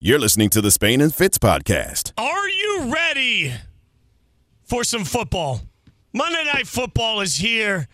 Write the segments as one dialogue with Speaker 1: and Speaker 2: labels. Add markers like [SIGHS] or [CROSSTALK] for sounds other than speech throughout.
Speaker 1: You're listening to the Spain and Fitz podcast.
Speaker 2: Are you ready for some football? Monday Night Football is here,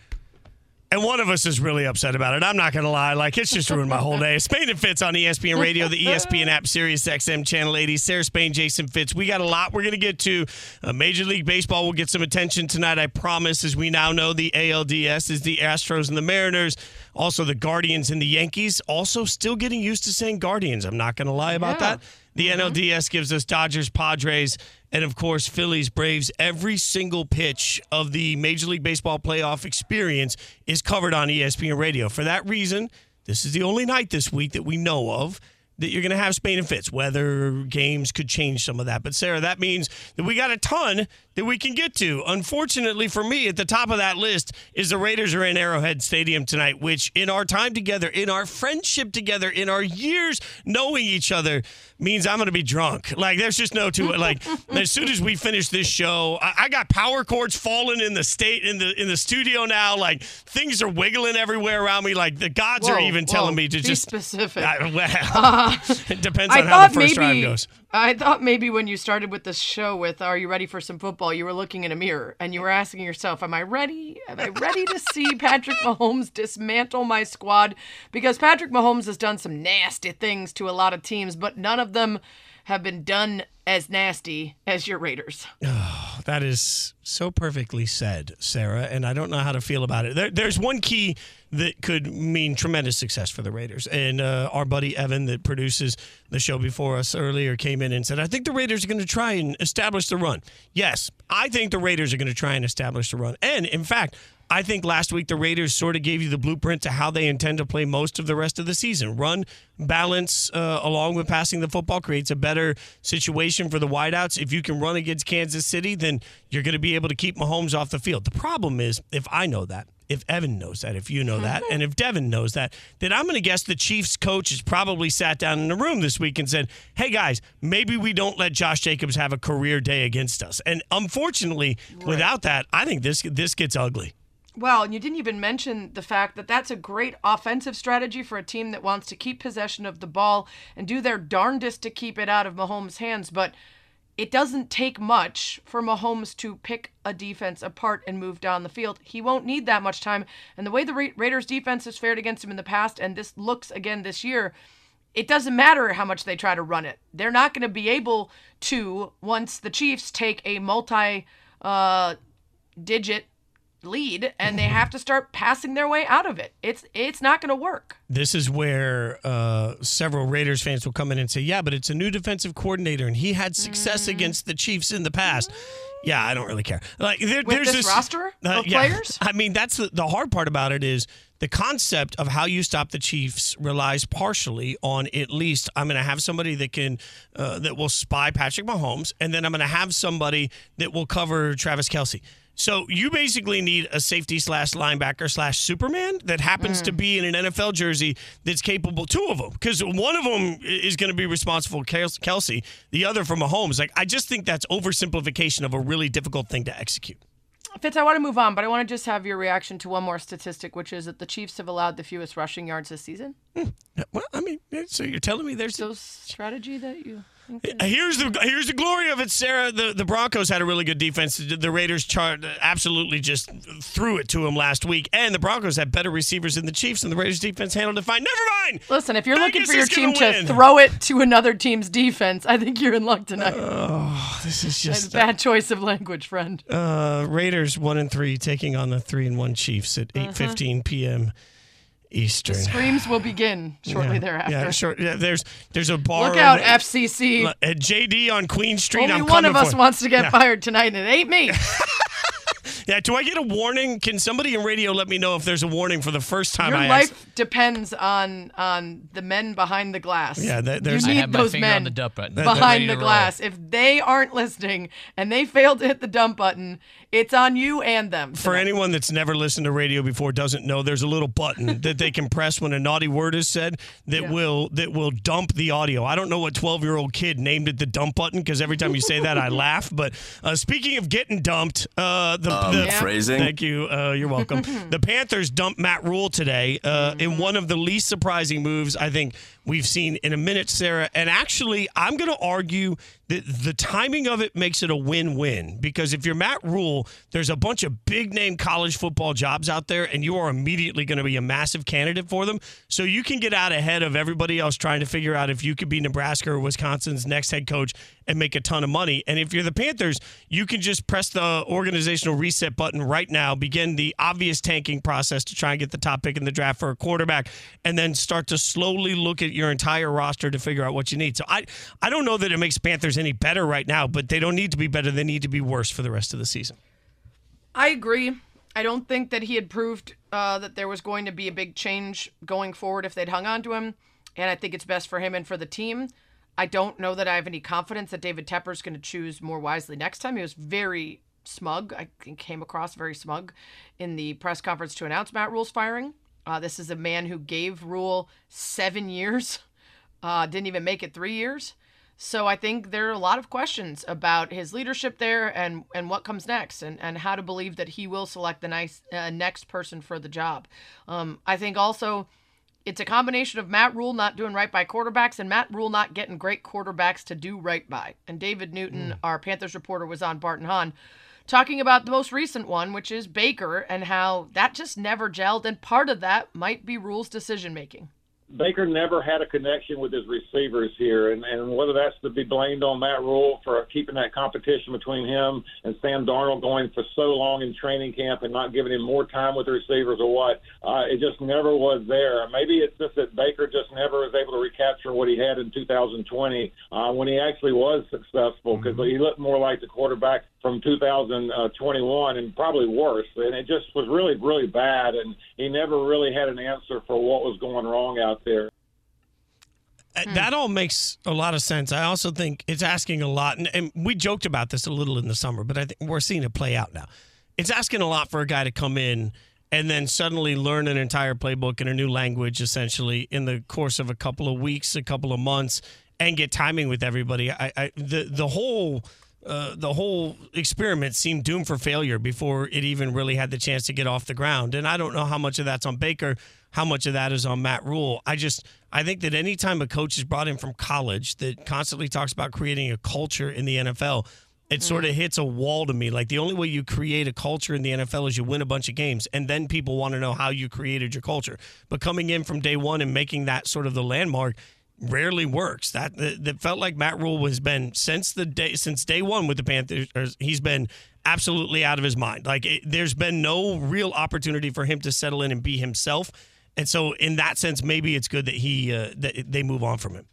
Speaker 2: and one of us is really upset about it. I'm not going to lie. Like, it's just ruined my whole day. Spain and Fitz on ESPN Radio, the ESPN app, Sirius XM, Channel 80. Sarah Spain, Jason Fitz. We got a lot we're going to get to. Uh, Major League Baseball will get some attention tonight, I promise. As we now know, the ALDS is the Astros and the Mariners. Also, the Guardians and the Yankees. Also, still getting used to saying Guardians. I'm not going to lie about
Speaker 3: Yeah.
Speaker 2: that. The mm-hmm. NLDS gives us Dodgers, Padres, and of course, Phillies, Braves. Every single pitch of the Major League Baseball playoff experience is covered on ESPN Radio. For that reason, this is the only night this week that we know of that you're going to have Spain and Fitz. Weather, games could change some of that. But, Sarah, that means that we got a ton that we can get to. Unfortunately for me, at the top of that list is the Raiders are in Arrowhead Stadium tonight, which in our time together, in our friendship together, in our years knowing each other, means I'm going to be drunk. Like, there's just no to it. [LAUGHS] Like, as soon as we finish this show, I, I got power cords falling in the state in the in the studio now. Like, things are wiggling everywhere around me. Like, the gods are even
Speaker 3: whoa.
Speaker 2: telling me to
Speaker 3: Be
Speaker 2: just
Speaker 3: specific.
Speaker 2: I- well, [LAUGHS] [LAUGHS] [LAUGHS] it depends
Speaker 3: I
Speaker 2: on how the first drive
Speaker 3: maybe
Speaker 2: goes.
Speaker 3: I thought maybe when you started with this show with "Are you ready for some football?" you were looking in a mirror and you were asking yourself, "Am I ready? Am I ready to see [LAUGHS] Patrick Mahomes dismantle my squad?" Because Patrick Mahomes has done some nasty things to a lot of teams, but none of them have been done as nasty as your Raiders. [SIGHS]
Speaker 2: That is so perfectly said, Sarah, and I don't know how to feel about it. There, there's one key that could mean tremendous success for the Raiders. And uh, our buddy Evan, that produces the show before us earlier, came in and said, I think the Raiders are going to try and establish the run. Yes, I think the Raiders are going to try and establish the run. And in fact, I think last week the Raiders sort of gave you the blueprint to how they intend to play most of the rest of the season. Run, balance, uh, along with passing the football creates a better situation for the wideouts. If you can run against Kansas City, then you're going to be able to keep Mahomes off the field. The problem is, if I know that, if Evan knows that, if you know that, and if Devin knows that, then I'm going to guess the Chiefs coach has probably sat down in the room this week and said, "Hey guys, maybe we don't let Josh Jacobs have a career day against us." And unfortunately, without that, I think this this gets ugly.
Speaker 3: Well, and you didn't even mention the fact that that's a great offensive strategy for a team that wants to keep possession of the ball and do their darndest to keep it out of Mahomes' hands. But it doesn't take much for Mahomes to pick a defense apart and move down the field. He won't need that much time. And the way the Ra- Raiders' defense has fared against him in the past, and this looks again this year, it doesn't matter how much they try to run it. They're not going to be able to once the Chiefs take a multi uh, digit lead and they have to start passing their way out of it. It's it's not going to work.
Speaker 2: This is where uh, several Raiders fans will come in and say, "Yeah, but it's a new defensive coordinator, and he had success
Speaker 3: Mm.
Speaker 2: against the Chiefs in the past." Yeah, I don't really care. Like there, there's
Speaker 3: this roster of
Speaker 2: yeah.
Speaker 3: players? [LAUGHS]
Speaker 2: I mean, that's the, the hard part about it is the concept of how you stop the Chiefs relies partially on at least I'm going to have somebody that can uh, that will spy Patrick Mahomes, and then I'm going to have somebody that will cover Travis Kelce. So you basically need a safety slash linebacker slash Superman that happens to mm. be in an NFL jersey that's capable. Two of them, because one of them is going to be responsible for Kelce, the other for Mahomes. Like I just think that's oversimplification of a really difficult thing to execute.
Speaker 3: Fitz, I want to move on, but I want to just have your reaction to one more statistic, which is that the Chiefs have allowed the fewest rushing yards this season. Hmm.
Speaker 2: Well, I mean, so you're telling me there's
Speaker 3: So strategy that you is-
Speaker 2: Here's the here's the glory of it, Sarah. The the Broncos had a really good defense. The, Raiders chart absolutely just threw it to them last week, and the Broncos had better receivers than the Chiefs, and the Raiders defense handled it fine. Never mind.
Speaker 3: Listen, if you're looking for your team to throw it to another team's defense, I think you're in luck tonight.
Speaker 2: Oh, This is just
Speaker 3: bad choice of language, friend.
Speaker 2: uh, Raiders one and three taking on the three and one Chiefs at
Speaker 3: Uh-huh.
Speaker 2: eight fifteen p.m. Eastern.
Speaker 3: Screams will begin shortly
Speaker 2: yeah.
Speaker 3: thereafter.
Speaker 2: Yeah, sure. Yeah, there's there's a bar.
Speaker 3: Look out, FCC.
Speaker 2: at JD on Queen Street.
Speaker 3: Only
Speaker 2: I'm
Speaker 3: one of us
Speaker 2: for-
Speaker 3: wants to get
Speaker 2: Yeah.
Speaker 3: fired tonight, and it ain't me. [LAUGHS]
Speaker 2: Yeah, do I get a warning? Can somebody in radio let me know if there's a warning for the first time
Speaker 3: Your
Speaker 2: I
Speaker 3: life
Speaker 2: asked?
Speaker 3: depends on on the men behind the glass.
Speaker 2: Yeah, that- there's-
Speaker 3: you
Speaker 2: I
Speaker 3: need
Speaker 4: have
Speaker 3: those
Speaker 4: finger
Speaker 3: men
Speaker 4: on the dump button.
Speaker 3: Behind
Speaker 4: to
Speaker 3: the
Speaker 4: roll.
Speaker 3: glass. If they aren't listening and they fail to hit the dump button, it's on you and them.
Speaker 2: For
Speaker 3: tonight.
Speaker 2: anyone that's never listened to radio before, doesn't know, there's a little button [LAUGHS] that they can press when a naughty word is said that
Speaker 3: Yeah.
Speaker 2: will that will dump the audio. I don't know what 12 year old kid named it the dump button because every time you say that I [LAUGHS] laugh. But uh, speaking of getting dumped, uh, the,
Speaker 1: Um,
Speaker 2: the
Speaker 3: Yeah.
Speaker 1: phrasing.
Speaker 2: Thank you. Uh, you're welcome. [LAUGHS] the Panthers dumped Matt Rhule today uh, in one of the least surprising moves I think we've seen in a minute, Sarah. And actually, I'm going to argue that the timing of it makes it a win win because if you're Matt Rhule, there's a bunch of big name college football jobs out there, and you are immediately going to be a massive candidate for them. So you can get out ahead of everybody else trying to figure out if you could be Nebraska or Wisconsin's next head coach and make a ton of money. And if you're the Panthers, you can just press the organizational reset button right now, begin the obvious tanking process to try and get the top pick in the draft for a quarterback, and then start to slowly look at your entire roster to figure out what you need. So I, I don't know that it makes Panthers any better right now, but they don't need to be better. They need to be worse for the rest of the season.
Speaker 3: I agree. I don't think that he had proved uh, that there was going to be a big change going forward if they'd hung on to him. And I think it's best for him and for the team. I don't know that I have any confidence that David Tepper is going to choose more wisely next time. He was very smug. I came across very smug in the press conference to announce Matt Rhule's firing. Uh, this is a man who gave Rhule seven years, [LAUGHS] uh, didn't even make it three years. So I think there are a lot of questions about his leadership there and, and what comes next and, and how to believe that he will select the nice uh, next person for the job. Um, I think also it's a combination of Matt Rhule not doing right by quarterbacks and Matt Rhule not getting great quarterbacks to do right by. And David Newton, mm. our Panthers reporter, was on Bart and Hahn talking about the most recent one, which is Baker, and how that just never gelled. And part of that might be Rhule's decision making.
Speaker 4: Baker never had a connection with his receivers here, and, and whether that's to be blamed on Matt Rhule for keeping that competition between him and Sam Darnold going for so long in training camp and not giving him more time with the receivers or what, uh, it just never was there. Maybe it's just that Baker just never was able to recapture what he had in 2020 uh, when he actually was successful because mm-hmm. he looked more like the quarterback from 2021 and probably worse. And it just was really, really bad. And he never really had an answer for what was going wrong out there.
Speaker 2: Uh, that all makes a lot of sense. I also think it's asking a lot, and, and, we joked about this a little in the summer, but I think we're seeing it play out now. It's asking a lot for a guy to come in and then suddenly learn an entire playbook in a new language, essentially, in the course of a couple of weeks, a couple of months, and get timing with everybody. I, I the the whole uh, the whole experiment seemed doomed for failure before it even really had the chance to get off the ground. And I don't know how much of that's on Baker, how much of that is on Matt Rhule. I just I think that anytime a coach is brought in from college that constantly talks about creating a culture in the NFL, it sort of mm. hits a wall to me. Like the only way you create a culture in the NFL is you win a bunch of games, and then people want to know how you created your culture. But coming in from day one and making that sort of the landmark, rarely works. That, that felt like Matt Rhule has been since the day since day one with the Panthers. He's been absolutely out of his mind. Like it, there's been no real opportunity for him to settle in and be himself. And so, in that sense, maybe it's good that he uh, that they move on from him.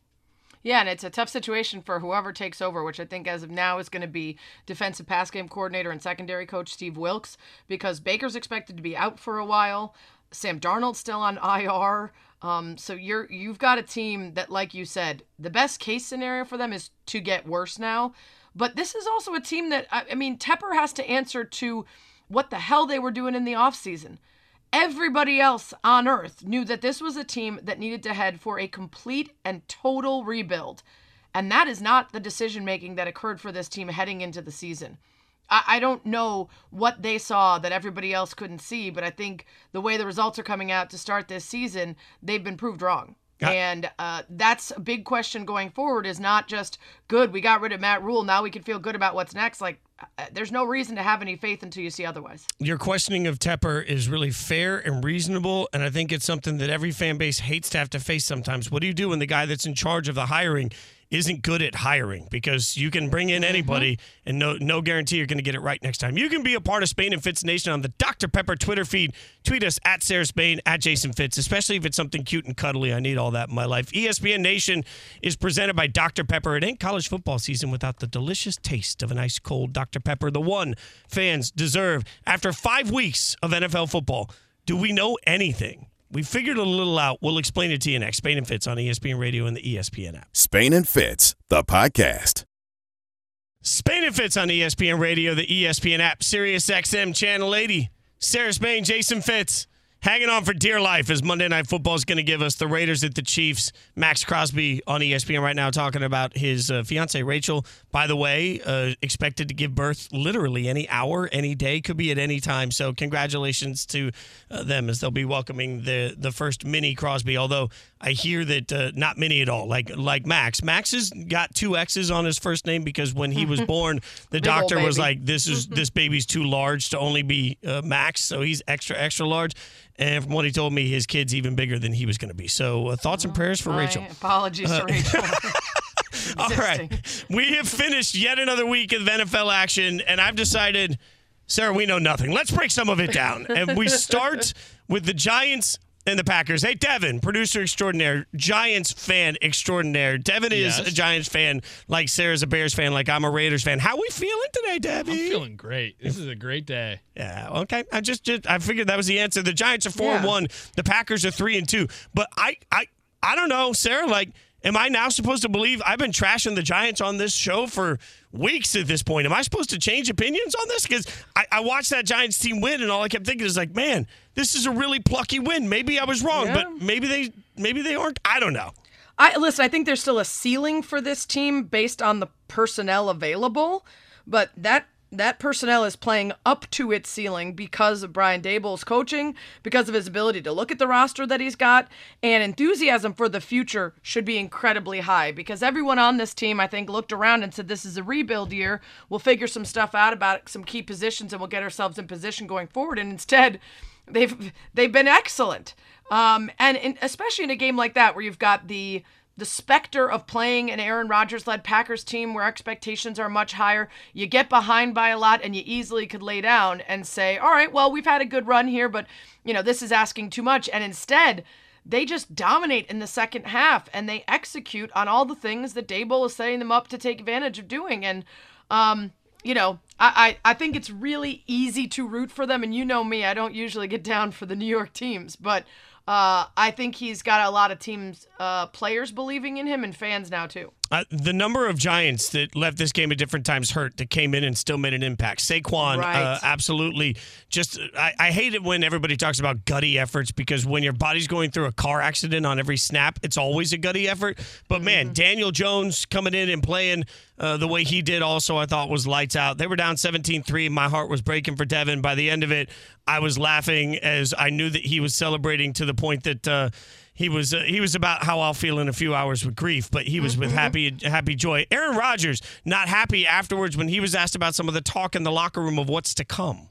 Speaker 3: Yeah, and it's a tough situation for whoever takes over, which I think as of now is going to be defensive pass game coordinator and secondary coach Steve Wilks, because Baker's expected to be out for a while. Sam Darnold's still on IR. Um, so you're you've got a team that, like you said, the best case scenario for them is to get worse now. But this is also a team that I, I mean, Tepper has to answer to what the hell they were doing in the offseason. Everybody else on earth knew that this was a team that needed to head for a complete and total rebuild. And that is not the decision making that occurred for this team heading into the season. I, I don't know what they saw that everybody else couldn't see, but I think the way the results are coming out to start this season, they've been proved wrong. And uh, that's a big question going forward is not just good, we got rid of Matt Rhule, now we can feel good about what's next. Like, uh, there's no reason to have any faith until you see otherwise.
Speaker 2: Your questioning of Tepper is really fair and reasonable, and I think it's something that every fan base hates to have to face sometimes. What do you do when the guy that's in charge of the hiring isn't good at hiring because you can bring in anybody mm-hmm. and no no guarantee you're going to get it right next time. You can be a part of Spain and Fitz Nation on the Dr. Pepper Twitter feed. Tweet us at Sarah Spain, at Jason Fitz, especially if it's something cute and cuddly. I need all that in my life. ESPN Nation is presented by Dr. Pepper. It ain't college football season without the delicious taste of an ice cold Dr. Pepper, the one fans deserve. After five weeks of NFL football, do we know anything? We figured a little out. We'll explain it to you next. Spain and Fitz on ESPN Radio and the ESPN app.
Speaker 1: Spain and Fitz, the podcast.
Speaker 2: Spain and Fitz on ESPN Radio, the ESPN app, Sirius XM Channel 80. Sarah Spain, Jason Fitz. Hanging on for dear life as Monday Night Football is going to give us the Raiders at the Chiefs. Maxx Crosby on ESPN right now talking about his uh, fiance Rachel. By the way, uh, expected to give birth literally any hour, any day, could be at any time. So congratulations to uh, them as they'll be welcoming the the first mini Crosby. Although I hear that uh, not many at all, like like Max. Max has got two X's on his first name because when he was [LAUGHS] born, the doctor was like, "This is this baby's too large to only be uh, Max, so he's extra extra large." And from what he told me, his kid's even bigger than he was going to be. So uh, thoughts and prayers for
Speaker 3: My
Speaker 2: Rachel.
Speaker 3: apologies to Rachel. [LAUGHS] [LAUGHS]
Speaker 2: All right, we have finished yet another week of NFL action, and I've decided, Sarah, we know nothing. Let's break some of it down, and we start with the Giants. And the Packers. Hey, Devin, producer extraordinaire, Giants fan extraordinaire. Devin is
Speaker 5: Yes.
Speaker 2: a Giants fan, like Sarah's a Bears fan, like I'm a Raiders fan. How are we feeling today, Debbie?
Speaker 5: I'm feeling great. This is a great day.
Speaker 2: Yeah, okay. I just, just I figured that was the answer. The Giants are four and one. The Packers are three and two. But I I I don't know, Sarah, like Am I now supposed to believe I've been trashing the Giants on this show for weeks at this point? Am I supposed to change opinions on this? Because I, I watched that Giants team win, and all I kept thinking is like, man, this is a really plucky win. Maybe I was wrong,
Speaker 3: Yeah.
Speaker 2: but maybe they maybe they aren't. I don't know.
Speaker 3: I listen. I think there's still a ceiling for this team based on the personnel available, but that that personnel is playing up to its ceiling because of Brian Daboll's coaching, because of his ability to look at the roster that he's got, and enthusiasm for the future should be incredibly high. Because everyone on this team, I think, looked around and said, "This is a rebuild year. We'll figure some stuff out about some key positions, and we'll get ourselves in position going forward." And instead, they've they've been excellent. Um, and especially in a game like that where you've got the the specter of playing an Aaron Rodgers led Packers team where expectations are much higher, you get behind by a lot and you easily could lay down and say, "All right, well, we've had a good run here, but you know, this is asking too much." And instead, they just dominate in the second half and they execute on all the things that Daboll is setting them up to take advantage of doing. And um, you know, I, I, I think it's really easy to root for them. And you know me, I don't usually get down for the New York teams, but uh, I think he's got a lot of teams, uh, players believing in him and fans now too.
Speaker 2: Uh, the number of Giants that left this game at different times hurt that came in and still made an impact. Saquon,
Speaker 3: Right.
Speaker 2: uh, absolutely. Just I, I hate it when everybody talks about gutty efforts because when your body's going through a car accident on every snap, it's always a gutty effort. But man, Daniel Jones coming in and playing uh, the way he did, also I thought was lights out. They were down 17-3. My heart was breaking for Devin. By the end of it, I was laughing as I knew that he was celebrating to the point that. Uh, he was uh, he was about how I'll feel in a few hours with grief, but he was with happy happy joy. Aaron Rodgers not happy afterwards when he was asked about some of the talk in the locker room of what's to come.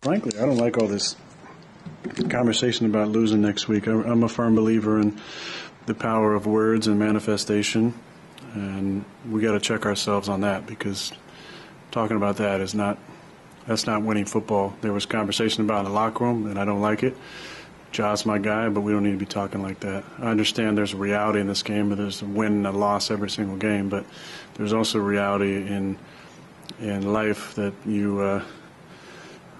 Speaker 6: Frankly, I don't like all this conversation about losing next week. I'm a firm believer in the power of words and manifestation, and we got to check ourselves on that because talking about that is not that's not winning football. There was conversation about in the locker room, and I don't like it. John's my guy, but we don't need to be talking like that. I understand there's a reality in this game, but there's a win and a loss every single game. But there's also a reality in in life that you uh,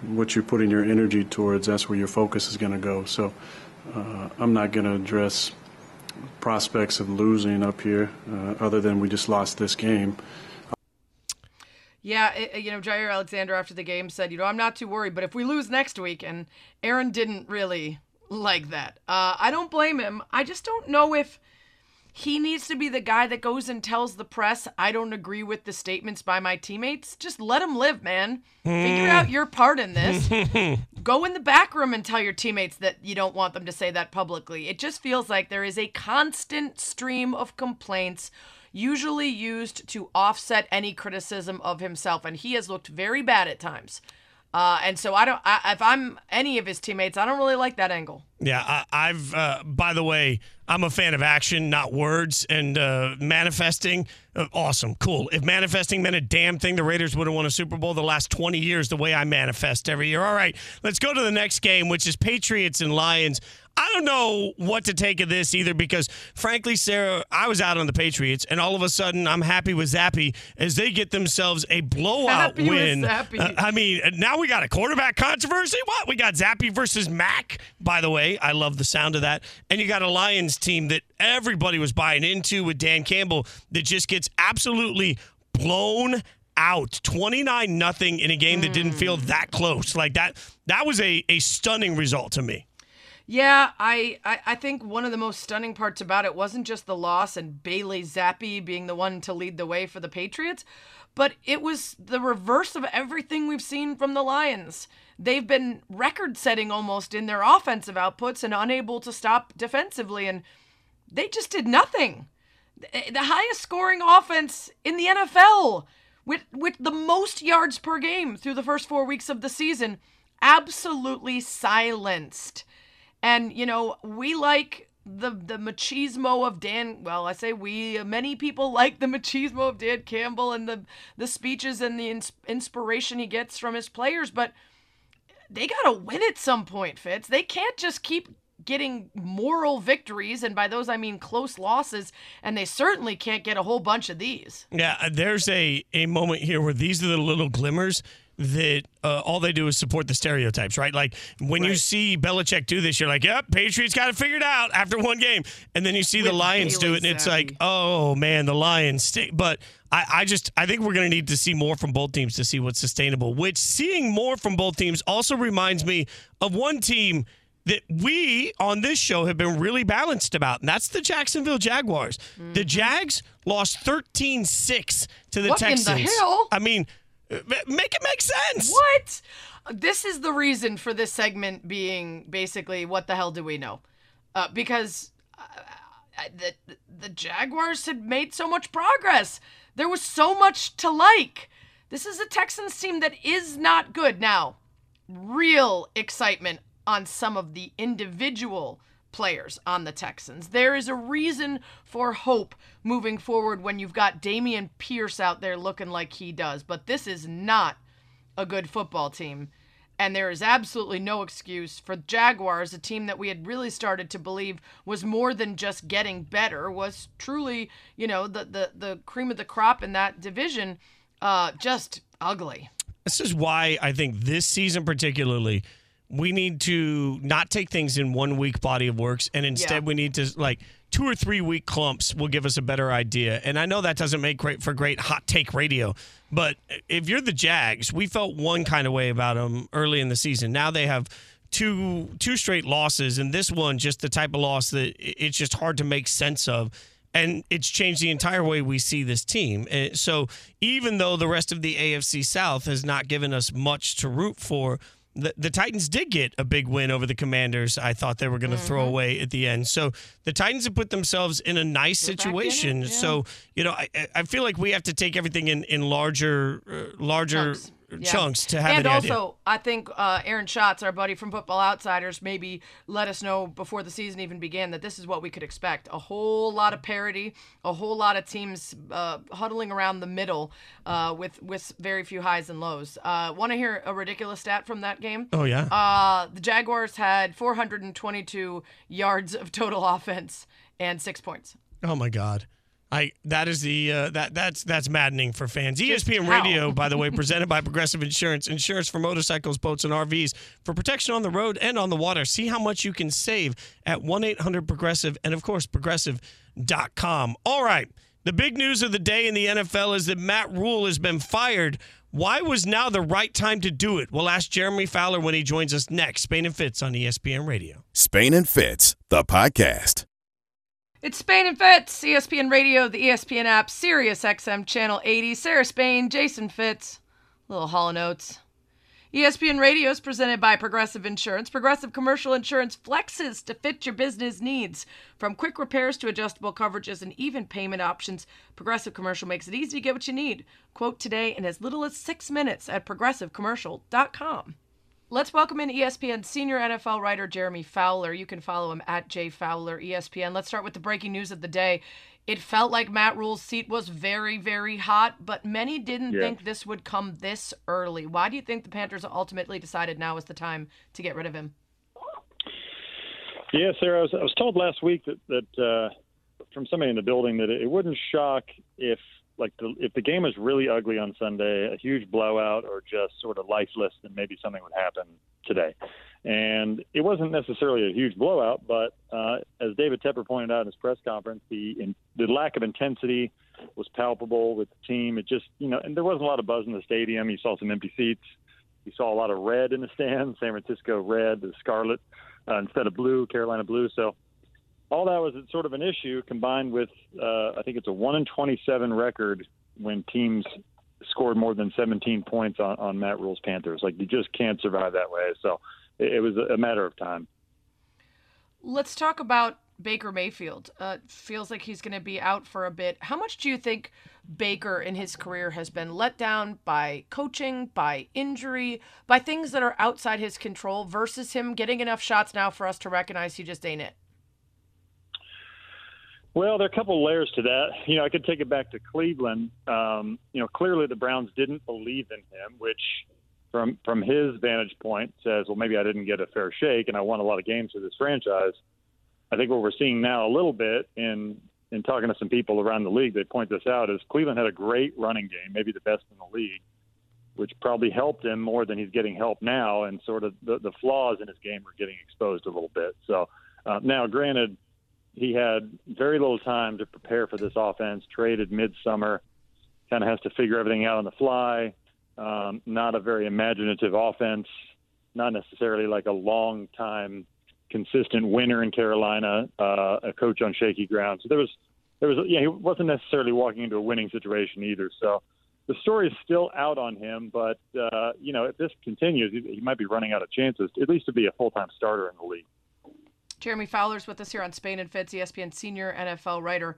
Speaker 6: what you're putting your energy towards. That's where your focus is going to go. So uh, I'm not going to address prospects of losing up here, uh, other than we just lost this game.
Speaker 3: Yeah, it, you know, Jaire Alexander after the game said, you know, I'm not too worried, but if we lose next week, and Aaron didn't really like that. Uh, I don't blame him. I just don't know if he needs to be the guy that goes and tells the press, I don't agree with the statements by my teammates. Just let him live, man. Figure out your part in this. [LAUGHS] Go in the back room and tell your teammates that you don't want them to say that publicly. It just feels like there is a constant stream of complaints usually used to offset any criticism of himself and he has looked very bad at times. Uh, and so I don't. I, if I'm any of his teammates, I don't really like that angle.
Speaker 2: Yeah, I, I've. Uh, by the way, I'm a fan of action, not words, and uh, manifesting. Uh, awesome, cool. If manifesting meant a damn thing, the Raiders would have won a Super Bowl the last 20 years. The way I manifest every year. All right, let's go to the next game, which is Patriots and Lions. I don't know what to take of this either because, frankly, Sarah, I was out on the Patriots, and all of a sudden I'm happy with Zappe as they get themselves a blowout
Speaker 3: Happy with
Speaker 2: win.
Speaker 3: Zappe.
Speaker 2: Uh, I mean, now we got a quarterback controversy. What? We got Zappe versus Mac. By the way, I love the sound of that. And you got a Lions team that everybody was buying into with Dan Campbell that just gets absolutely blown out 29 nothing in a game that didn't feel that close like that that was a, a stunning result to me
Speaker 3: Yeah, I, I, I think one of the most stunning parts about it wasn't just the loss and Bailey Zappe being the one to lead the way for the Patriots, but it was the reverse of everything we've seen from the Lions. They've been record setting almost in their offensive outputs and unable to stop defensively, and they just did nothing. The eh, highest scoring offense in the NFL with with the most yards per game through the first 4 weeks of the season absolutely silenced. And you know, we like the the machismo of Dan. Well, I say we. Many people [LAUGHS] like the machismo of Dan Campbell and the the speeches and the ins- inspiration he gets from his players, but they got to win at some point, Fitz. They can't just keep getting moral victories, and by those I mean close losses, and they certainly can't get a whole bunch of these.
Speaker 2: Yeah, there's a a moment here where these are the little glimmers that uh, all they do is support the stereotypes, right? Like when right. you see Belichick do this, you're like, "Yep, Patriots got it figured out after one game," and then you see With the Lions Bailey do it, and it's like, "Oh man, the Lions." Stay. But I, I just I think we're going to need to see more from both teams to see what's sustainable. Which seeing more from both teams also reminds me of one team that we on this show have been really balanced about, and that's the Jacksonville Jaguars. Mm-hmm. The Jags lost 13-6 to the
Speaker 3: what
Speaker 2: Texans.
Speaker 3: The hell?
Speaker 2: I mean Make it make sense.
Speaker 3: What? This is the reason for this segment being basically what the hell do we know? Uh, because uh, the the Jaguars had made so much progress. There was so much to like. This is a Texans team that is not good now. Real excitement on some of the individual players on the Texans. There is a reason for hope moving forward when you've got Dameon Pierce out there looking like he does. But this is not a good football team. And there is absolutely no excuse for Jaguars, a team that we had really started to believe was more than just getting better, was truly, you know, the the, the cream of the crop in that division, uh, just ugly.
Speaker 2: This is why I think this season particularly we need to not take things in one week body of works and instead yeah. we need to like two or three week clumps will give us a better idea and i know that doesn't make great for great hot take radio but if you're the jags we felt one kind of way about them early in the season now they have two two straight losses and this one just the type of loss that it's just hard to make sense of and it's changed the entire way we see this team. Eh, so even though the rest of the AFC South has not given us much to root for, the, the Titans did get a big win over the Commanders. I thought they were going to mm-hmm. throw away at the end. So the Titans have put themselves in a nice situation. Yeah. So you know, I, I feel like we have to take everything in in larger uh, larger Chunks yeah. chunks to have
Speaker 3: and also
Speaker 2: idea.
Speaker 3: i think uh, aaron schatz our buddy from football outsiders maybe let us know before the season even began that this is what we could expect. A whole lot of parity a whole lot of teams uh, huddling around the middle uh, with with very few highs and lows. Uh, want to hear a ridiculous stat from that game?
Speaker 2: Oh yeah.
Speaker 3: Uh, the jaguars had 422 yards of total [LAUGHS] offense and six points.
Speaker 2: Oh my god I that is the uh, that that's that's maddening for fans. ESPN Radio, by the way, presented by Progressive Insurance, insurance for motorcycles, boats, and RVs for protection on the road and on the water. See how much you can save at one eight hundred Progressive, and of course, Progressive.com. All right, the big news of the day in the NFL is that Matt Rhule has been fired. Why was now the right time to do it? We'll ask Jeremy Fowler when he joins us next. Spain and Fitz on ESPN Radio.
Speaker 1: Spain and Fitz, the podcast.
Speaker 3: It's Spain and Fitz, ESPN Radio, the ESPN app, Sirius XM Channel 80. Sarah Spain, Jason Fitz, little Hall Notes. ESPN Radio is presented by Progressive Insurance. Progressive Commercial Insurance flexes to fit your business needs. From quick repairs to adjustable coverages and even payment options, Progressive Commercial makes it easy to get what you need. Quote today in as little as six minutes at progressivecommercial.com. Let's welcome in ESPN senior NFL writer Jeremy Fowler. You can follow him at jfowler ESPN. Let's start with the breaking news of the day. It felt like Matt Rhule's seat was very, very hot, but many didn't yeah. think this would come this early. Why do you think the Panthers ultimately decided now is the time to get rid of him?
Speaker 7: Yeah, Sarah, I was, I was told last week that, that uh, from somebody in the building that it wouldn't shock if like the, if the game was really ugly on Sunday, a huge blowout, or just sort of lifeless, then maybe something would happen today. And it wasn't necessarily a huge blowout, but uh, as David Tepper pointed out in his press conference, the in, the lack of intensity was palpable with the team. It just you know, and there wasn't a lot of buzz in the stadium. You saw some empty seats. You saw a lot of red in the stands, San Francisco red, the scarlet uh, instead of blue, Carolina blue. So all that was sort of an issue combined with uh, I think it's a one in 27 record when teams scored more than 17 points on, on Matt Rhule's Panthers. Like you just can't survive that way. So it, it was a matter of time.
Speaker 3: Let's talk about Baker Mayfield. Uh, feels like he's going to be out for a bit. How much do you think Baker in his career has been let down by coaching, by injury, by things that are outside his control versus him getting enough shots now for us to recognize he just ain't it?
Speaker 7: Well, there are a couple layers to that. You know, I could take it back to Cleveland. Um, you know, clearly the Browns didn't believe in him, which from from his vantage point says, well, maybe I didn't get a fair shake, and I won a lot of games for this franchise. I think what we're seeing now a little bit in in talking to some people around the league, they point this out is Cleveland had a great running game, maybe the best in the league, which probably helped him more than he's getting help now, and sort of the, the flaws in his game are getting exposed a little bit. So uh, now, granted, he had very little time to prepare for this offense. Traded midsummer, kind of has to figure everything out on the fly. Um, not a very imaginative offense. Not necessarily like a long time consistent winner in Carolina, uh, a coach on shaky ground. So there was, there was, yeah, he wasn't necessarily walking into a winning situation either. So the story is still out on him, but uh, you know, if this continues, he, he might be running out of chances, at least to be a full time starter in the league.
Speaker 3: Jeremy Fowler's with us here on Spain and Fitz, ESPN senior NFL writer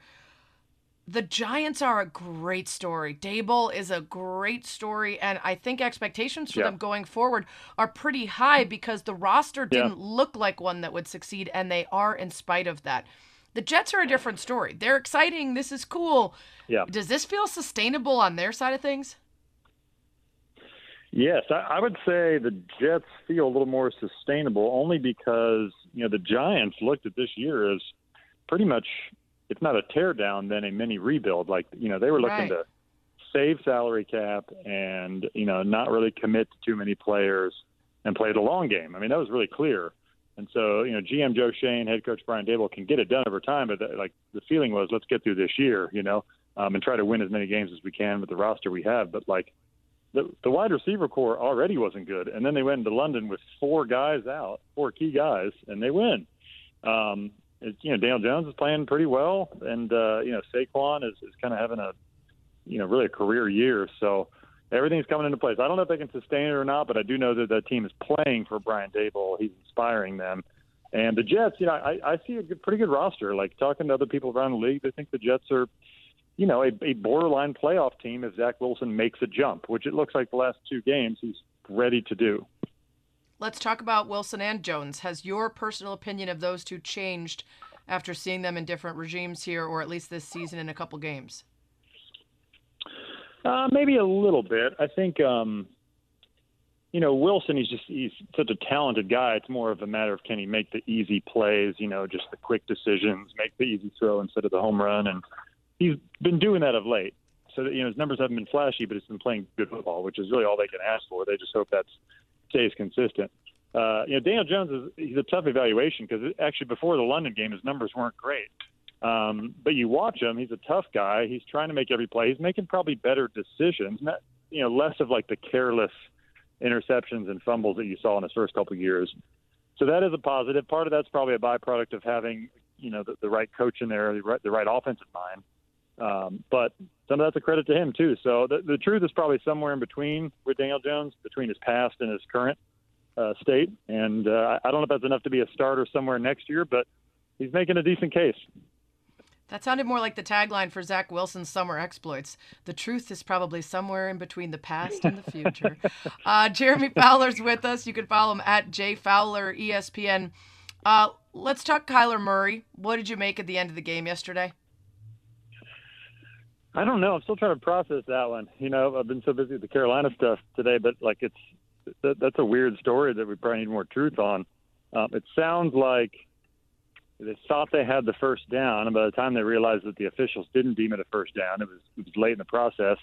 Speaker 3: the Giants are a great story. Daboll is a great story, and I think expectations for yeah. them going forward are pretty high because the roster didn't yeah. look like one that would succeed, and they are in spite of that. The Jets are a different story. They're exciting. This is cool.
Speaker 7: Yeah.
Speaker 3: Does this feel sustainable on their side of things?
Speaker 7: Yes, I, would say the Jets feel a little more sustainable only because you know the Giants looked at this year as pretty much if not a tear down, then a mini rebuild. Like you know, they were looking
Speaker 3: right.
Speaker 7: to save salary cap and you know not really commit to too many players and play the long game. I mean, that was really clear. And so, you know, GM Joe Schoen, head coach Brian Daboll can get it done over time, but the, like the feeling was, let's get through this year, you know, um, and try to win as many games as we can with the roster we have. But like the the wide receiver corps already wasn't good, and then they went into London with four guys out, four key guys, and they win. Um, you know, Daniel Jones is playing pretty well, and uh, you know, Saquon is, is kind of having a, you know, really a career year. So everything's coming into place. I don't know if they can sustain it or not, but I do know that that team is playing for Brian Daboll. He's inspiring them. And the Jets, you know, I, I see a good, pretty good roster. Like talking to other people around the league, they think the Jets are, you know, a, a borderline playoff team if Zach Wilson makes a jump, which it looks like the last two games he's ready to do.
Speaker 3: Let's talk about Wilson and Jones. Has your personal opinion of those two changed after seeing them in different regimes here, or at least this season in a couple games?
Speaker 7: Uh, maybe a little bit. I think, um, you know, Wilson. He's just he's such a talented guy. It's more of a matter of can he make the easy plays, you know, just the quick decisions, make the easy throw instead of the home run, and he's been doing that of late. So that you know his numbers haven't been flashy, but he's been playing good football, which is really all they can ask for. They just hope that stays consistent. Uh, you know, Daniel Jones is he's a tough evaluation because actually before the London game, his numbers weren't great. Um, but you watch him; he's a tough guy. He's trying to make every play. He's making probably better decisions, not you know less of like the careless interceptions and fumbles that you saw in his first couple of years. So that is a positive. Part of that's probably a byproduct of having you know the, the right coach in there, the right, the right offensive mind. Um, but some of that's a credit to him too. So the, the truth is probably somewhere in between with Daniel Jones, between his past and his current uh, state. And uh, I don't know if that's enough to be a starter somewhere next year, but he's making a decent case.
Speaker 3: That sounded more like the tagline for Zach Wilson's summer exploits. The truth is probably somewhere in between the past and the future. [LAUGHS] uh, Jeremy Fowler's with us. You can follow him at jfowler ESPN. Uh, let's talk Kyler Murray. What did you make at the end of the game yesterday?
Speaker 7: I don't know. I'm still trying to process that one. You know, I've been so busy with the Carolina stuff today, but like it's that, that's a weird story that we probably need more truth on. Um, it sounds like they thought they had the first down, and by the time they realized that the officials didn't deem it a first down, it was it was late in the process,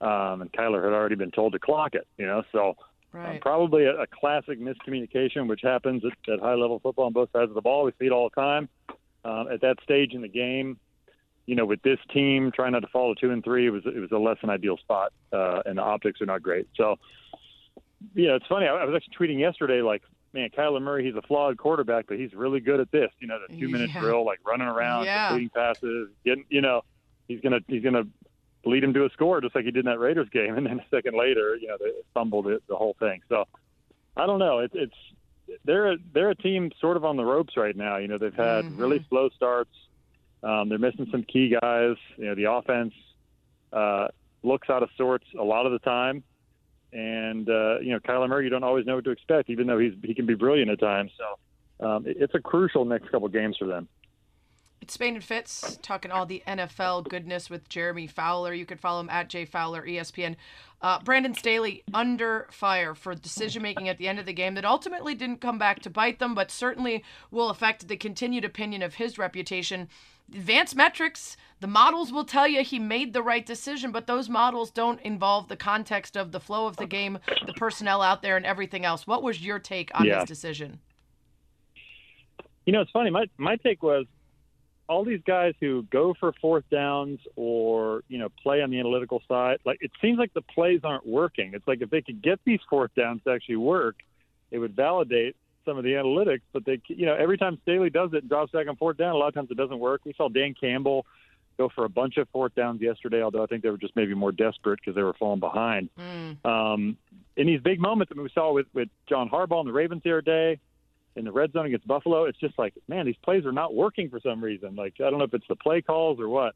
Speaker 7: um, and Kyler had already been told to clock it. You know, so.
Speaker 3: Um, right.
Speaker 7: Um, probably a, a classic miscommunication, which happens at, at high level football on both sides of the ball. We see it all the time. Um, at that stage in the game, you know, with this team trying not to fall to two and three, it was it was a less than ideal spot, uh, and the optics are not great. So, yeah, it's funny. I, I was actually tweeting yesterday, like man, Kyler Murray, he's a flawed quarterback, but he's really good at this. You know, the two minute
Speaker 3: Yeah.
Speaker 7: drill, like running around,
Speaker 3: Yeah.
Speaker 7: completing passes, getting, you know, he's gonna he's gonna lead him to a score just like he did in that Raiders game, [LAUGHS] and then a second later, you know, they fumbled it, the whole thing. So I don't know. It's it's they're a, they're a team sort of on the ropes right now. You know, they've had
Speaker 3: Mhm.
Speaker 7: really slow starts. Um, they're missing some key guys. You know, the offense uh, looks out of sorts a lot of the time. And uh, you know, Kyler Murray, you don't always know what to expect, even though he's he can be brilliant at times. So um, it- it's a crucial next couple games for them.
Speaker 3: It's Spain and Fitz talking all the NFL goodness with Jeremy Fowler. You can follow him at J Fowler ESPN. Uh, Brandon Staley under fire for decision making at the end of the game that ultimately didn't come back to bite them, but certainly will affect the continued opinion of his reputation. Advanced metrics, the models will tell you he made the right decision, but those models don't involve the context of the flow of the game, the personnel out there, and everything else. What was your take on
Speaker 7: Yeah.
Speaker 3: his decision?
Speaker 7: You know, it's funny. My my take was all these guys who go for fourth downs or you know play on the analytical side. Like it seems like the plays aren't working. It's like if they could get these fourth downs to actually work, it would validate some of the analytics. But they, you know, every time Staley does it and drops back on fourth down, a lot of times it doesn't work. We saw Dan Campbell go for a bunch of fourth downs yesterday, although I think they were just maybe more desperate because they were falling behind.
Speaker 3: Mm.
Speaker 7: Um, in these big moments that we saw with, with John Harbaugh and the Ravens the other day, in the red zone against Buffalo, it's just like, man, these plays are not working for some reason. Like, I don't know if it's the play calls or what.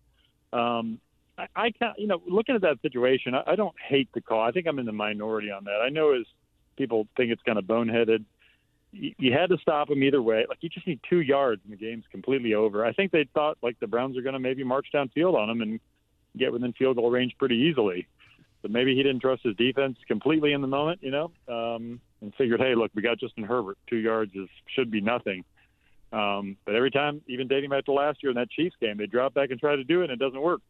Speaker 7: Um, I, I can't, you know, looking at that situation, I, I don't hate the call. I think I'm in the minority on that. I know as people think it's kind of boneheaded. You, had to stop him either way. Like, you just need two yards and the game's completely over. I think they thought like the Browns are going to maybe march downfield on him and get within field goal range pretty easily. But maybe he didn't trust his defense completely in the moment, you know, um, and figured, hey, look, we got Justin Herbert. Two yards is should be nothing. Um, but every time, even dating back to last year in that Chiefs game, they drop back and try to do it, and it doesn't work.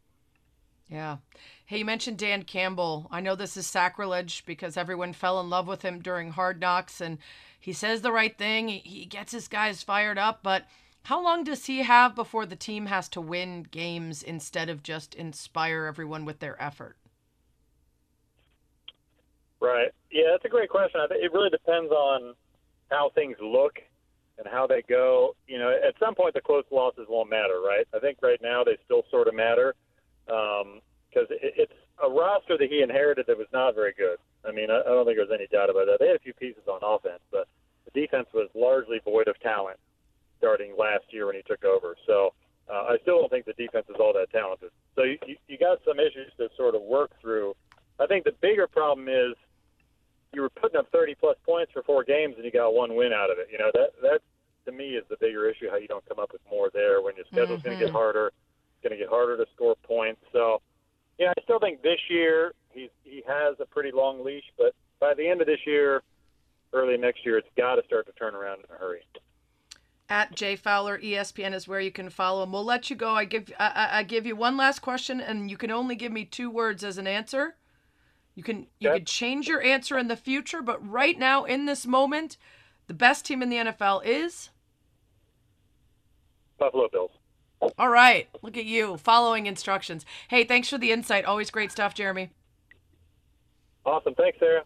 Speaker 3: Yeah. Hey, you mentioned Dan Campbell. I know this is sacrilege because everyone fell in love with him during Hard Knocks, and he says the right thing. He, he gets his guys fired up, but how long does he have before the team has to win games instead of just inspire everyone with their effort?
Speaker 7: Right. Yeah, that's a great question. I think it really depends on how things look and how they go. You know, at some point the close losses won't matter, right? I think right now they still sort of matter because it, it's a roster that he inherited that was not very good. I mean, I, I don't think there's any doubt about that. They had a few pieces on offense, but the defense was largely void of talent starting last year when he took over. So uh, I still don't think the defense is all that talented. So you, you, you got some issues to sort of work through. I think the bigger problem is you were putting up 30 plus points for four games and you got one win out of it. You know that that to me is the bigger issue. How you don't come up with more there when your schedule's going to get mm-hmm. harder. It's going to get harder to score points. So, yeah, I still think this year he's he has a pretty long leash, but by the end of this year, early next year, it's got to start to turn around in a hurry.
Speaker 3: At Jay Fowler ESPN is where you can follow him. We'll let you go. I give I- I give you one last question, and you can only give me two words as an answer. You can you
Speaker 7: Okay.
Speaker 3: could change your answer in the future, but right now in this moment, the best team in the NFL is.
Speaker 7: Buffalo Bills.
Speaker 3: All right, look at you following instructions. Hey, thanks for the insight. Always great stuff, Jeremy.
Speaker 7: Awesome. Thanks, Sarah.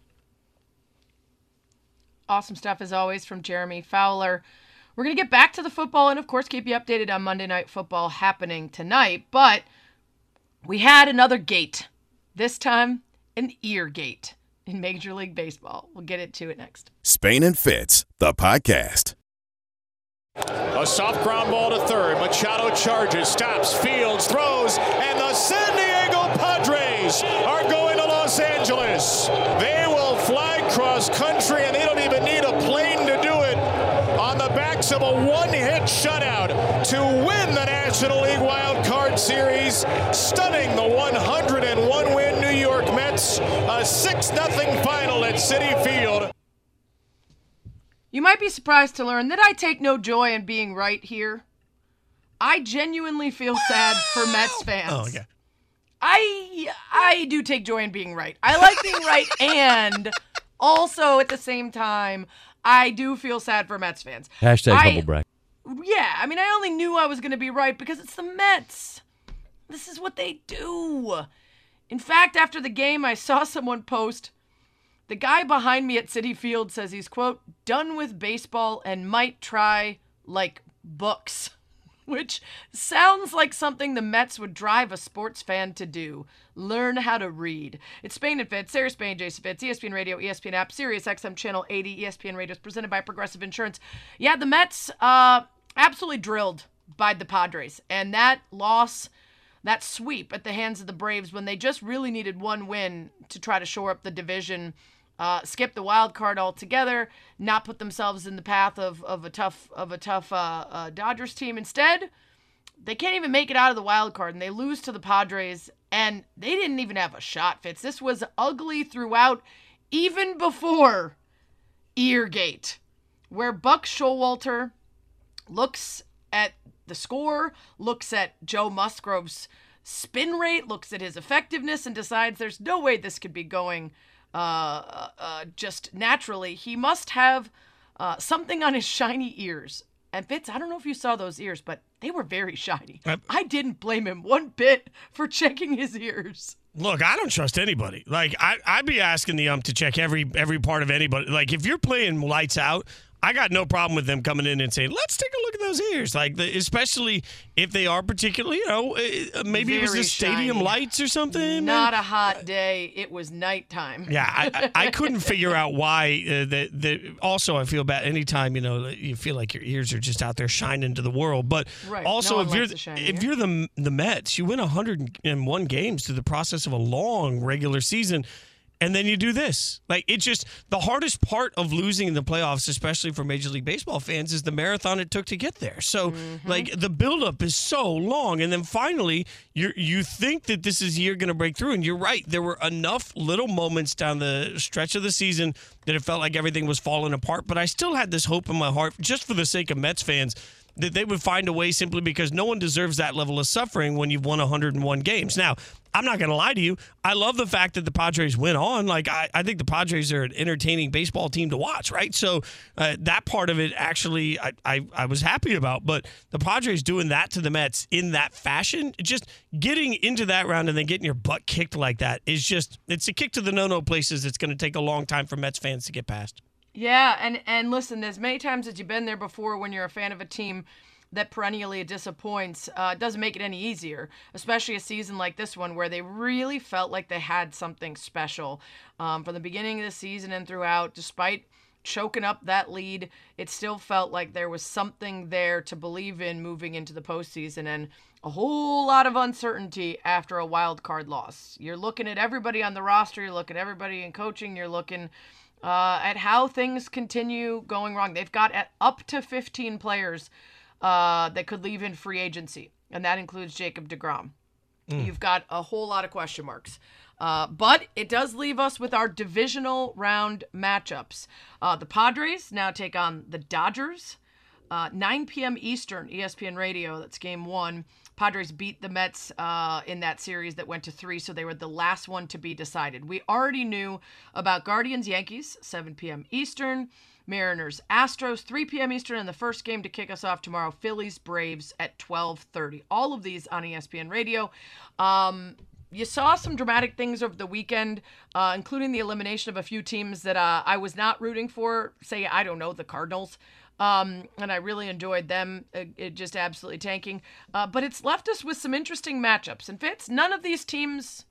Speaker 3: Awesome stuff as always from Jeremy Fowler. We're going to get back to the football and, of course, keep you updated on Monday Night Football happening tonight. But we had another gate. This time, an ear gate in Major League Baseball. We'll get into it next.
Speaker 1: Spain and Fitz, the podcast.
Speaker 8: A soft ground ball to third. Machado charges, stops, fields, throws, and the San Diego Padres are going to Los Angeles. They will fly cross country, and they don't even need a plane to do it on the backs of a one-hit shutout to win the National League Wild Card Series, stunning the 101 win New Mets. A 6 0 final at Citi Field.
Speaker 3: You might be surprised to learn that I take no joy in being right here. I genuinely feel sad for Mets fans.
Speaker 2: Oh, okay.
Speaker 3: I I do take joy in being right. I like being right [LAUGHS] and also at the same time I do feel sad for Mets fans.
Speaker 9: Hashtag
Speaker 3: I-
Speaker 9: humble brag.
Speaker 3: Yeah, I mean I only knew I was going to be right because it's the Mets. This is what they do. In fact, after the game I saw someone post The guy behind me at Citi Field says he's, quote, done with baseball and might try, like, books, [LAUGHS] which sounds like something the Mets would drive a sports fan to do. Learn how to read. It's Spain and Fitz, Sarah Spain, Jason Fitz, ESPN Radio, ESPN App, Sirius XM Channel 80, ESPN Radio is presented by Progressive Insurance. Yeah, the Mets uh, absolutely drilled by the Padres, and that loss that sweep at the hands of the Braves when they just really needed one win to try to shore up the division, uh, skip the wild card altogether, not put themselves in the path of, of a tough of a tough uh, uh, Dodgers team. Instead, they can't even make it out of the wild card, and they lose to the Padres. And they didn't even have a shot, Fitz. This was ugly throughout, even before Eargate, where Buck Showalter looks at the score, looks at Joe Musgrove's spin rate, looks at his effectiveness, and decides there's no way this could be going uh, uh, just naturally. He must have uh, something on his [LAUGHS] shiny ears. And Fitz, I don't know if you saw those ears, but they were very shiny.
Speaker 2: Uh,
Speaker 3: I didn't blame him one bit for [LAUGHS] checking his ears.
Speaker 2: Look, I don't trust anybody. Like I, I'd be asking the ump to check every every part of anybody. Like if you're playing lights out, I got no problem with them coming in and saying, "Let's take a look at those ears." Like, the, especially if they are particularly, you know, uh, maybe it was the stadium
Speaker 3: shiny.
Speaker 2: lights or something.
Speaker 3: Not a hot day. It was nighttime.
Speaker 2: Yeah, I, I [LAUGHS] couldn't figure out why. Uh, that that also I feel bad anytime you know you feel like your ears are just out there shining to the world. But
Speaker 3: Right,
Speaker 2: also
Speaker 3: no
Speaker 2: if you're if you're the the Mets, you win 101 games through the process of a long regular season. And then you do this. Like it's just the hardest part of losing in the playoffs, especially for Major League Baseball fans, is the marathon it took to get there. So
Speaker 3: Mm-hmm.
Speaker 2: like the buildup is so long, and then finally you you think that this is year going to break through, and you're right. There were enough little moments down the stretch of the season that it felt like everything was falling apart. But I still had this hope in my heart, just for the sake of Mets fans, that they would find a way simply because no one deserves that level of suffering when you've won 101 games. Now, I'm not going to lie to you. I love the fact that the Padres went on. Like, I, I think the Padres are an entertaining baseball team to watch, right? So, uh, that part of it actually, I, I, I was happy about. But the Padres doing that to the Mets in that fashion, just getting into that round and then getting your butt kicked like that is just, it's a kick to the no no places. It's going to take a long time for Mets fans to get past.
Speaker 3: Yeah, and and listen, as many times as you've been there before, when you're a fan of a team that perennially disappoints, uh, doesn't make it any easier. Especially a season like this one, where they really felt like they had something special um, from the beginning of the season and throughout. Despite choking up that lead, it still felt like there was something there to believe in moving into the postseason, and a whole lot of uncertainty after a wild card loss. You're looking at everybody on the roster, you're looking at everybody in coaching, you're looking uh, at how things continue going wrong. They've got at up to 15 players uh, that could leave in free agency, and that includes Jacob DeGrom. You've got a whole lot of question marks. Uh, but it does leave us with our divisional round matchups. Uh, the Padres now take on the Dodgers. Uh, 9 p.m. Eastern, ESPN Radio. That's game one. Padres beat the Mets uh, in that series that went to three, so they were the last one to be decided. We already knew about Guardians Yankees, 7 p.m. Eastern. Mariners Astros, 3 p.m. Eastern, and the first game to kick us off tomorrow, Phillies Braves at 12:30. All of these on ESPN Radio. Um, you saw some dramatic things over the weekend, uh, including the elimination of a few teams that uh, I was not rooting for. Say, I don't know, the Cardinals. Um, and I really enjoyed them, uh, it just absolutely tanking. Uh, but it's left us with some interesting matchups. And Fitz, none of these teams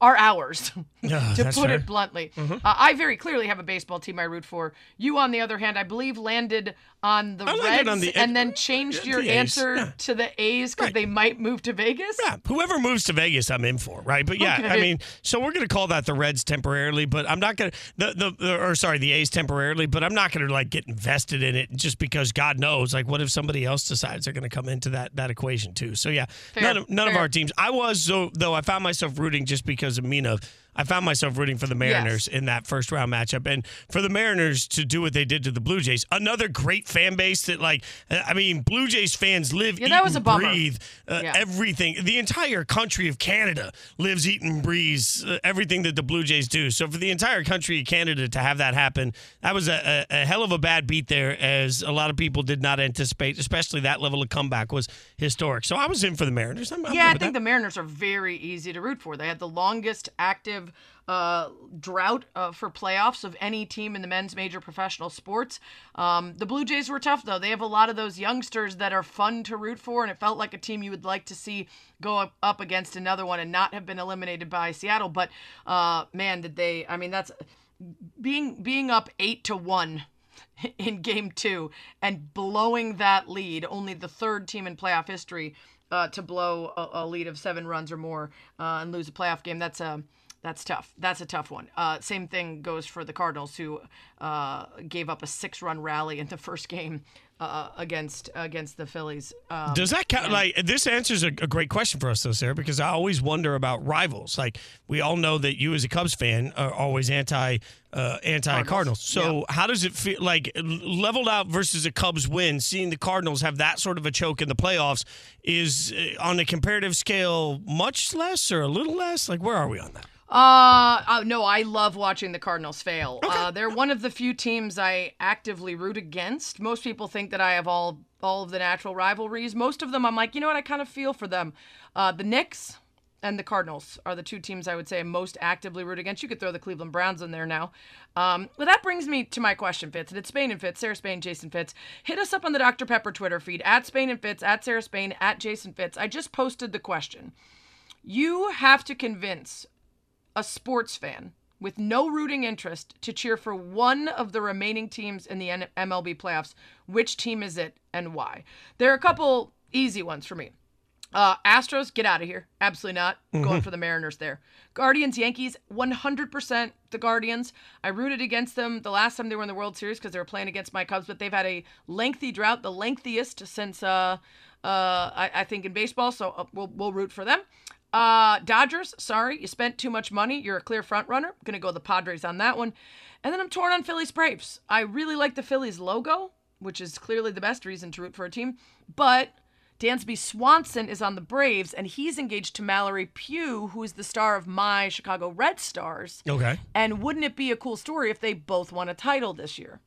Speaker 3: are ours, [LAUGHS] to put
Speaker 2: fair.
Speaker 3: it bluntly. Uh, I very clearly have a baseball team I root for. You, on the other hand, I believe landed on the
Speaker 2: I
Speaker 3: Reds
Speaker 2: on the-
Speaker 3: and then changed your
Speaker 2: A's,
Speaker 3: answer
Speaker 2: yeah.
Speaker 3: to the A's because
Speaker 2: Right.
Speaker 3: they might move to Vegas.
Speaker 2: Yeah, whoever moves to Vegas, I'm in for, right? But yeah, I mean, so we're gonna call that the Reds temporarily, but I'm not gonna the, the the or sorry, the A's temporarily, but I'm not gonna like get invested in it just because God knows, like, what if somebody else decides they're gonna come into that that equation too? So yeah, none of none of our teams. I was so though I found myself rooting just because of Mina. I found myself rooting for the Mariners in that first round matchup, and for the Mariners to do what they did to the Blue Jays. Another great fan base that, like, I mean, Blue Jays fans live,
Speaker 3: Yeah,
Speaker 2: eat,
Speaker 3: that was a bummer.
Speaker 2: breathe uh,
Speaker 3: Yeah.
Speaker 2: everything. The entire country of Canada lives, eat, and breathes uh, everything that the Blue Jays do. So for the entire country of Canada to have that happen, that was a, a, a hell of a bad beat there, as a lot of people did not anticipate. Especially that level of comeback was historic. So I was in for the Mariners. I'm, I'm
Speaker 3: yeah, I think
Speaker 2: that.
Speaker 3: the Mariners are very easy to root for. They had the longest active consecutive uh, drought uh, for playoffs of any team in the men's major professional sports. Um, the Blue Jays were tough, though. They have a lot of those youngsters that are fun to root for, and it felt like a team you would like to see go up, against another one and not have been eliminated by Seattle. But uh, man, did they! I mean, that's being being up eight to one [LAUGHS] in game two and blowing that lead, only the third team in playoff history uh, to blow a, a, lead of seven runs or more uh, and lose a playoff game. That's a that's tough. That's a tough one. Uh, same thing goes for the Cardinals, who uh, gave up a six-run rally in the first game uh, against against the Phillies. Um,
Speaker 2: Does that count? Like this answers a, a, great question for us, though, Sarah, because I always wonder about rivals. Like we all know that you, as a Cubs fan, are always anti uh, anti Cardinals. Cardinals. So yeah. how does it feel? Like leveled out versus a Cubs win, seeing the Cardinals have that sort of a choke in the playoffs is uh, on a comparative scale much less or a little less. Like where are we on that?
Speaker 3: Uh, uh, no, I love watching the Cardinals fail. Okay. Uh, they're one of the few teams I actively root against. Most people think that I have all all of the natural rivalries. Most of them, I'm like, you know what? I kind of feel for them. Uh, the Knicks and the Cardinals are the two teams I would say I most actively root against. You could throw the Cleveland Browns in there now. Um, but that brings me to my question, Fitz, and it's Spain and Fitz, Sarah Spain, Jason Fitz. Hit us up on the Dr. Pepper Twitter feed at Spain and Fitz, at Sarah Spain, at Jason Fitz. I just posted the question. You have to convince a sports fan with no rooting interest to cheer for one of the remaining teams in the MLB playoffs, which team is it and why? There are a couple easy ones for me. Uh, Astros, get out of here. Absolutely not. Mm-hmm. Going for the Mariners there. Guardians, Yankees, 100% the Guardians. I rooted against them the last time they were in the World Series because they were playing against my Cubs, but they've had a lengthy drought, the lengthiest since, uh, uh, I, I think, in baseball. So uh, we'll, we'll root for them. Uh, Dodgers, sorry, you spent too much money. You're a clear front runner. Gonna go the Padres on that one. And then I'm torn on Phillies Braves. I really like the Phillies logo, which is clearly the best reason to root for a team. But Dansby Swanson is on the Braves, and he's engaged to Mallory Pugh, who is the star of my Chicago Red Stars.
Speaker 2: Okay.
Speaker 3: And wouldn't it be a cool story if they both won a title this year?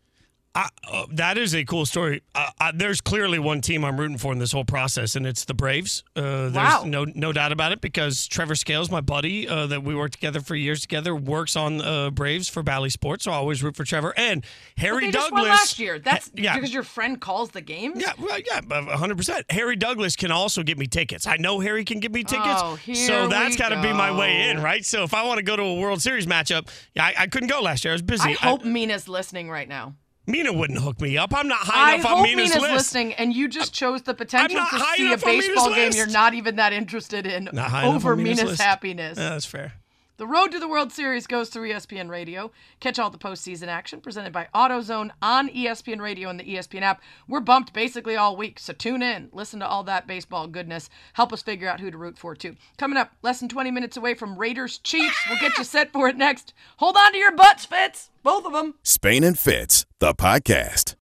Speaker 2: Uh, that is a cool story. Uh, uh, there's clearly one team I'm rooting for in this whole process, and it's the Braves. Uh, there's
Speaker 3: wow.
Speaker 2: no no doubt about it because Trevor Scales, my buddy uh, that we worked together for years together, works on uh, Braves for Bally Sports, so I always root for Trevor and Harry Douglas.
Speaker 3: last year. That's yeah. because your friend calls the games.
Speaker 2: Yeah, well, yeah, 100. percent Harry Douglas can also get me tickets. I know Harry can get me tickets,
Speaker 3: oh,
Speaker 2: so that's
Speaker 3: got
Speaker 2: to be my way in, right? So if I want to go to a World Series matchup, yeah, I, I couldn't go last year. I was busy.
Speaker 3: I hope I, Mina's listening right now.
Speaker 2: Mina wouldn't hook me up. I'm not high
Speaker 3: I
Speaker 2: enough on Mina's,
Speaker 3: Mina's
Speaker 2: list.
Speaker 3: listening, and you just chose the potential to see a baseball game you're not even that interested in over Mina's,
Speaker 2: Mina's
Speaker 3: happiness.
Speaker 2: Yeah, that's fair.
Speaker 3: The road to the World Series goes through ESPN Radio. Catch all the postseason action presented by AutoZone on ESPN Radio and the ESPN app. We're bumped basically all week, so tune in, listen to all that baseball goodness. Help us figure out who to root for, too. Coming up, less than 20 minutes away from Raiders Chiefs. We'll get you set for it next. Hold on to your butts, Fitz. Both of them.
Speaker 1: Spain and Fitz, the podcast.